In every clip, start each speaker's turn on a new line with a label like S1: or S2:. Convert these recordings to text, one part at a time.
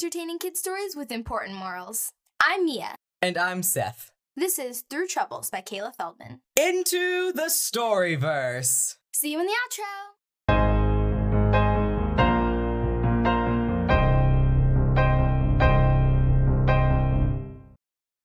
S1: entertaining kid stories with important morals. I'm Mia.
S2: And I'm Seth.
S1: This is Through Troubles by Kayla Feldman.
S2: Into the Storyverse.
S1: See you in the outro.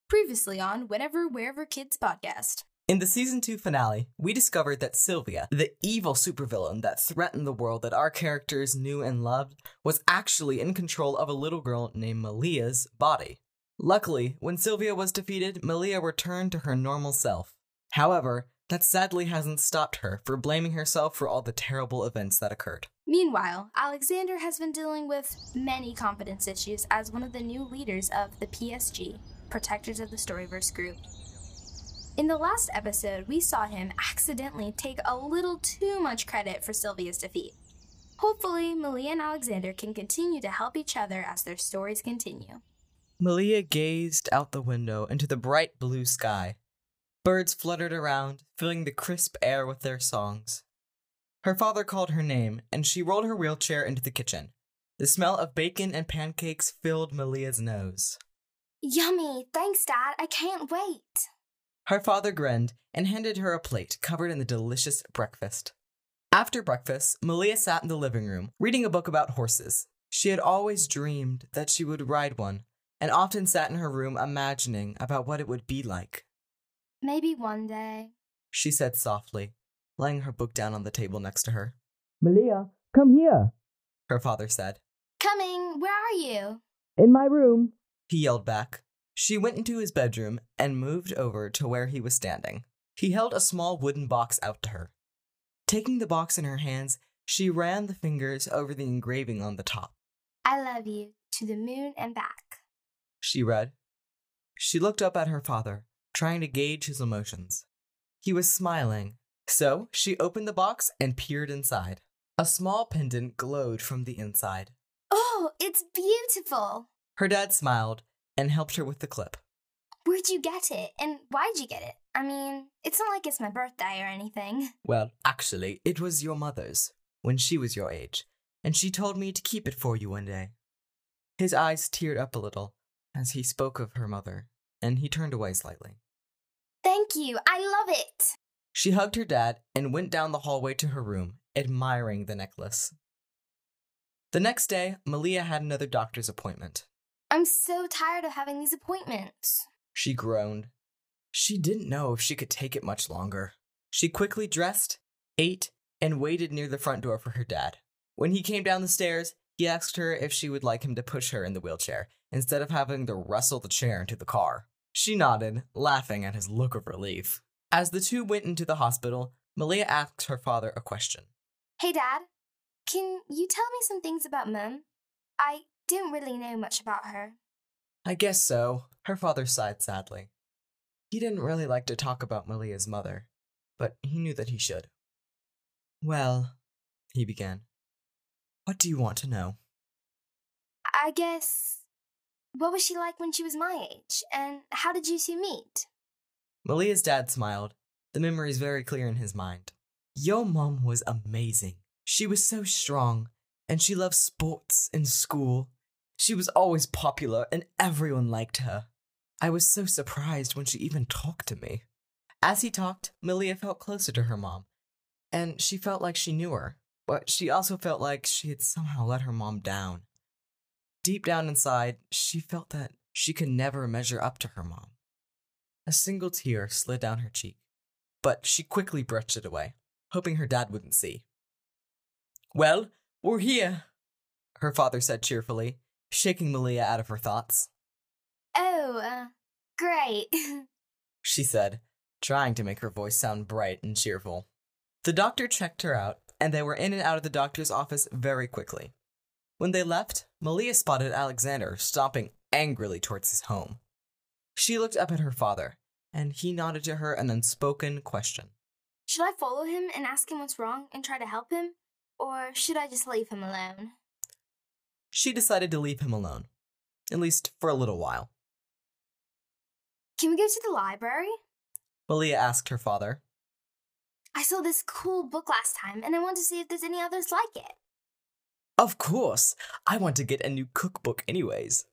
S1: Previously on Whenever, Wherever Kids podcast.
S2: In the season 2 finale, we discovered that Sylvia, the evil supervillain that threatened the world that our characters knew and loved, was actually in control of a little girl named Malia's body. Luckily, when Sylvia was defeated, Malia returned to her normal self. However, that sadly hasn't stopped her for blaming herself for all the terrible events that occurred.
S1: Meanwhile, Alexander has been dealing with many confidence issues as one of the new leaders of the PSG, Protectors of the Storyverse group. In the last episode, we saw him accidentally take a little too much credit for Sylvia's defeat. Hopefully, Malia and Alexander can continue to help each other as their stories continue.
S2: Malia gazed out the window into the bright blue sky. Birds fluttered around, filling the crisp air with their songs. Her father called her name, and she rolled her wheelchair into the kitchen. The smell of bacon and pancakes filled Malia's nose.
S1: Yummy! Thanks, Dad. I can't wait.
S2: Her father grinned and handed her a plate covered in the delicious breakfast. After breakfast, Malia sat in the living room, reading a book about horses. She had always dreamed that she would ride one, and often sat in her room imagining about what it would be like.
S1: Maybe one day.
S2: She said softly, laying her book down on the table next to her. Malia, come here, her father said.
S1: Coming! Where are you?
S2: In my room, he yelled back. She went into his bedroom and moved over to where he was standing. He held a small wooden box out to her. Taking the box in her hands, she ran the fingers over the engraving on the top.
S1: I love you to the moon and back.
S2: She read. She looked up at her father, trying to gauge his emotions. He was smiling, so she opened the box and peered inside. A small pendant glowed from the inside.
S1: Oh, it's beautiful!
S2: Her dad smiled and helped her with the clip.
S1: Where'd you get it? And why'd you get it? I mean, it's not like it's my birthday or anything.
S2: Well, actually, it was your mother's, when she was your age, and she told me to keep it for you one day. His eyes teared up a little as he spoke of her mother, and he turned away slightly.
S1: Thank you. I love it.
S2: She hugged her dad and went down the hallway to her room, admiring the necklace. The next day, Malia had another doctor's appointment.
S1: I'm so tired of having these appointments.
S2: She groaned. She didn't know if she could take it much longer. She quickly dressed, ate, and waited near the front door for her dad. When he came down the stairs, he asked her if she would like him to push her in the wheelchair instead of having to wrestle the chair into the car. She nodded, laughing at his look of relief. As the two went into the hospital, Malia asked her father a question.
S1: Hey, Dad. Can you tell me some things about Mum? I didn't really know much about her.
S2: I guess so. Her father sighed sadly. He didn't really like to talk about Malia's mother, but he knew that he should. Well, he began. What do you want to know?
S1: I guess. What was she like when she was my age? And how did you two meet?
S2: Malia's dad smiled, the memory is very clear in his mind. Your mom was amazing. She was so strong, and she loved sports and school. She was always popular, and everyone liked her. I was so surprised when she even talked to me. As he talked, Malia felt closer to her mom, and she felt like she knew her, but she also felt like she had somehow let her mom down. Deep down inside, she felt that she could never measure up to her mom. A single tear slid down her cheek, but she quickly brushed it away, hoping her dad wouldn't see. Well, we're here, her father said cheerfully, shaking Malia out of her thoughts.
S1: Oh, uh, great.
S2: she said, trying to make her voice sound bright and cheerful. The doctor checked her out, and they were in and out of the doctor's office very quickly. When they left, Malia spotted Alexander stomping angrily towards his home. She looked up at her father, and he nodded to her an unspoken question.
S1: should I follow him and ask him what's wrong and try to help him? Or should I just leave him alone?
S2: She decided to leave him alone, at least for a little while.
S1: Can we go to the library?
S2: Malia asked her father.
S1: I saw this cool book last time and I want to see if there's any others like it.
S2: Of course, I want to get a new cookbook anyways.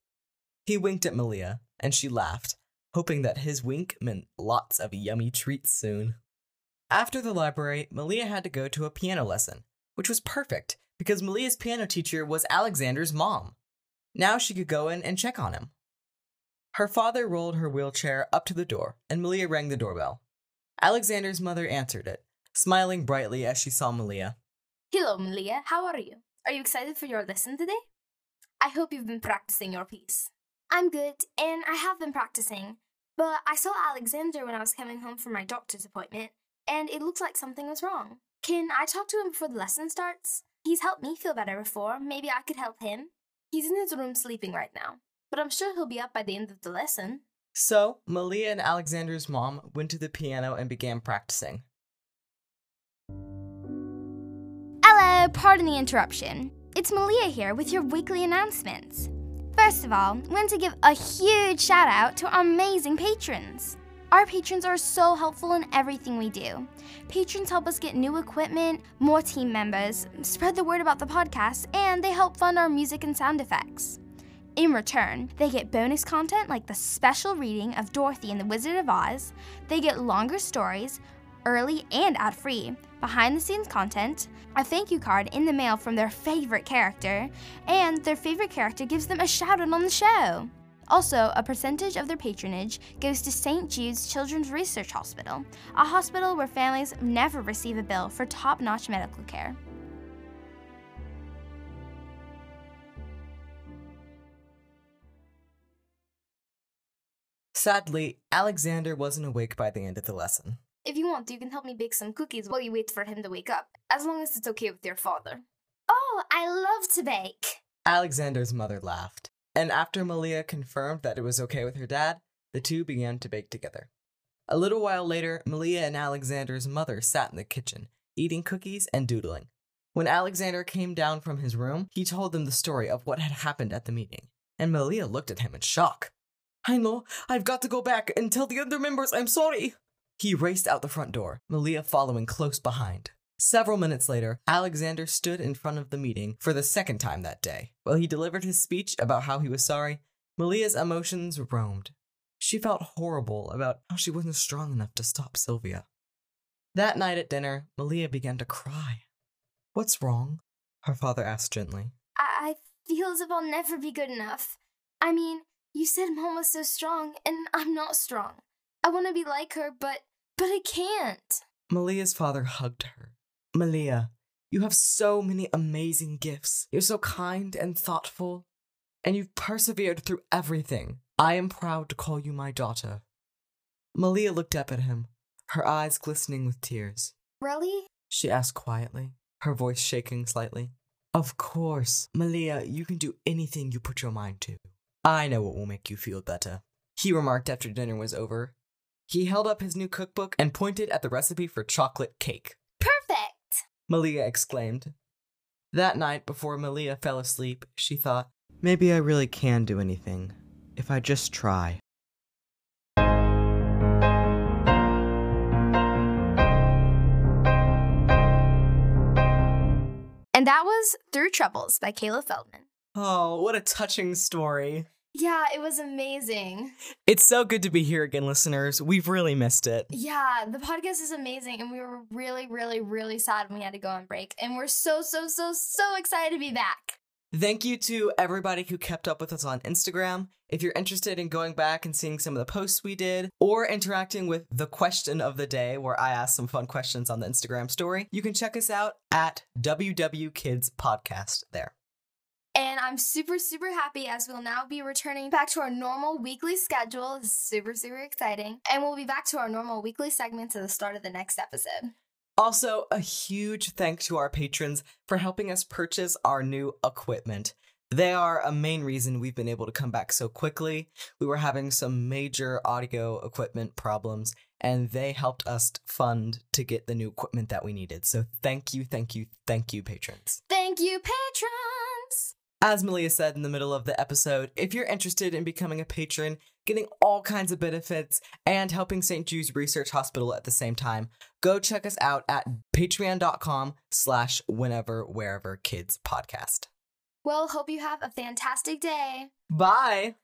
S2: He winked at Malia, and she laughed, hoping that his wink meant lots of yummy treats soon. After the library, Malia had to go to a piano lesson, which was perfect because Malia's piano teacher was Alexander's mom. Now she could go in and check on him. Her father rolled her wheelchair up to the door, and Malia rang the doorbell. Alexander's mother answered it, smiling brightly as she saw Malia.
S1: Hello, Malia. How are you? Are you excited for your lesson today? I hope you've been practicing your piece. I'm good, and I have been practicing. But I saw Alexander when I was coming home from my doctor's appointment, and it looks like something was wrong. Can I talk to him before the lesson starts? He's helped me feel better before. Maybe I could help him. He's in his room sleeping right now, but I'm sure he'll be up by the end of the lesson.
S2: So, Malia and Alexander's mom went to the piano and began practicing.
S1: Hello, pardon the interruption. It's Malia here with your weekly announcements. First of all, I want to give a huge shout out to our amazing patrons. Our patrons are so helpful in everything we do. Patrons help us get new equipment, more team members, spread the word about the podcast, and they help fund our music and sound effects. In return, they get bonus content like the special reading of Dorothy and the Wizard of Oz, they get longer stories, early and ad free, behind the scenes content, a thank you card in the mail from their favorite character, and their favorite character gives them a shout out on the show. Also, a percentage of their patronage goes to St. Jude's Children's Research Hospital, a hospital where families never receive a bill for top notch medical care.
S2: Sadly, Alexander wasn't awake by the end of the lesson.
S1: If you want, you can help me bake some cookies while you wait for him to wake up, as long as it's okay with your father. Oh, I love to bake!
S2: Alexander's mother laughed, and after Malia confirmed that it was okay with her dad, the two began to bake together. A little while later, Malia and Alexander's mother sat in the kitchen, eating cookies and doodling. When Alexander came down from his room, he told them the story of what had happened at the meeting, and Malia looked at him in shock. I know, I've got to go back and tell the other members I'm sorry. He raced out the front door, Malia following close behind. Several minutes later, Alexander stood in front of the meeting for the second time that day. While he delivered his speech about how he was sorry, Malia's emotions roamed. She felt horrible about how she wasn't strong enough to stop Sylvia. That night at dinner, Malia began to cry. What's wrong? Her father asked gently.
S1: I, I feel as if I'll never be good enough. I mean, you said mom was so strong, and I'm not strong. I want to be like her, but but I can't.
S2: Malia's father hugged her. Malia, you have so many amazing gifts. You're so kind and thoughtful, and you've persevered through everything. I am proud to call you my daughter. Malia looked up at him, her eyes glistening with tears.
S1: Really?
S2: She asked quietly, her voice shaking slightly. Of course, Malia, you can do anything you put your mind to. I know what will make you feel better, he remarked after dinner was over. He held up his new cookbook and pointed at the recipe for chocolate cake.
S1: Perfect!
S2: Malia exclaimed. That night, before Malia fell asleep, she thought, Maybe I really can do anything, if I just try.
S1: And that was Through Troubles by Kayla Feldman.
S2: Oh, what a touching story.
S1: Yeah, it was amazing.
S2: It's so good to be here again, listeners. We've really missed it.
S1: Yeah, the podcast is amazing, and we were really, really, really sad when we had to go on break. And we're so, so, so, so excited to be back.
S2: Thank you to everybody who kept up with us on Instagram. If you're interested in going back and seeing some of the posts we did, or interacting with the question of the day, where I asked some fun questions on the Instagram story, you can check us out at WW Kids Podcast there.
S1: And I'm super, super happy as we'll now be returning back to our normal weekly schedule. It's super, super exciting. And we'll be back to our normal weekly segments at the start of the next episode.
S2: Also, a huge thank to our patrons for helping us purchase our new equipment. They are a main reason we've been able to come back so quickly. We were having some major audio equipment problems, and they helped us fund to get the new equipment that we needed. So thank you, thank you, thank you, patrons.
S1: Thank you, patrons!
S2: As Malia said in the middle of the episode, if you're interested in becoming a patron, getting all kinds of benefits, and helping St. Jude's Research Hospital at the same time, go check us out at patreon.com slash whenever wherever kids podcast.
S1: Well, hope you have a fantastic day.
S2: Bye.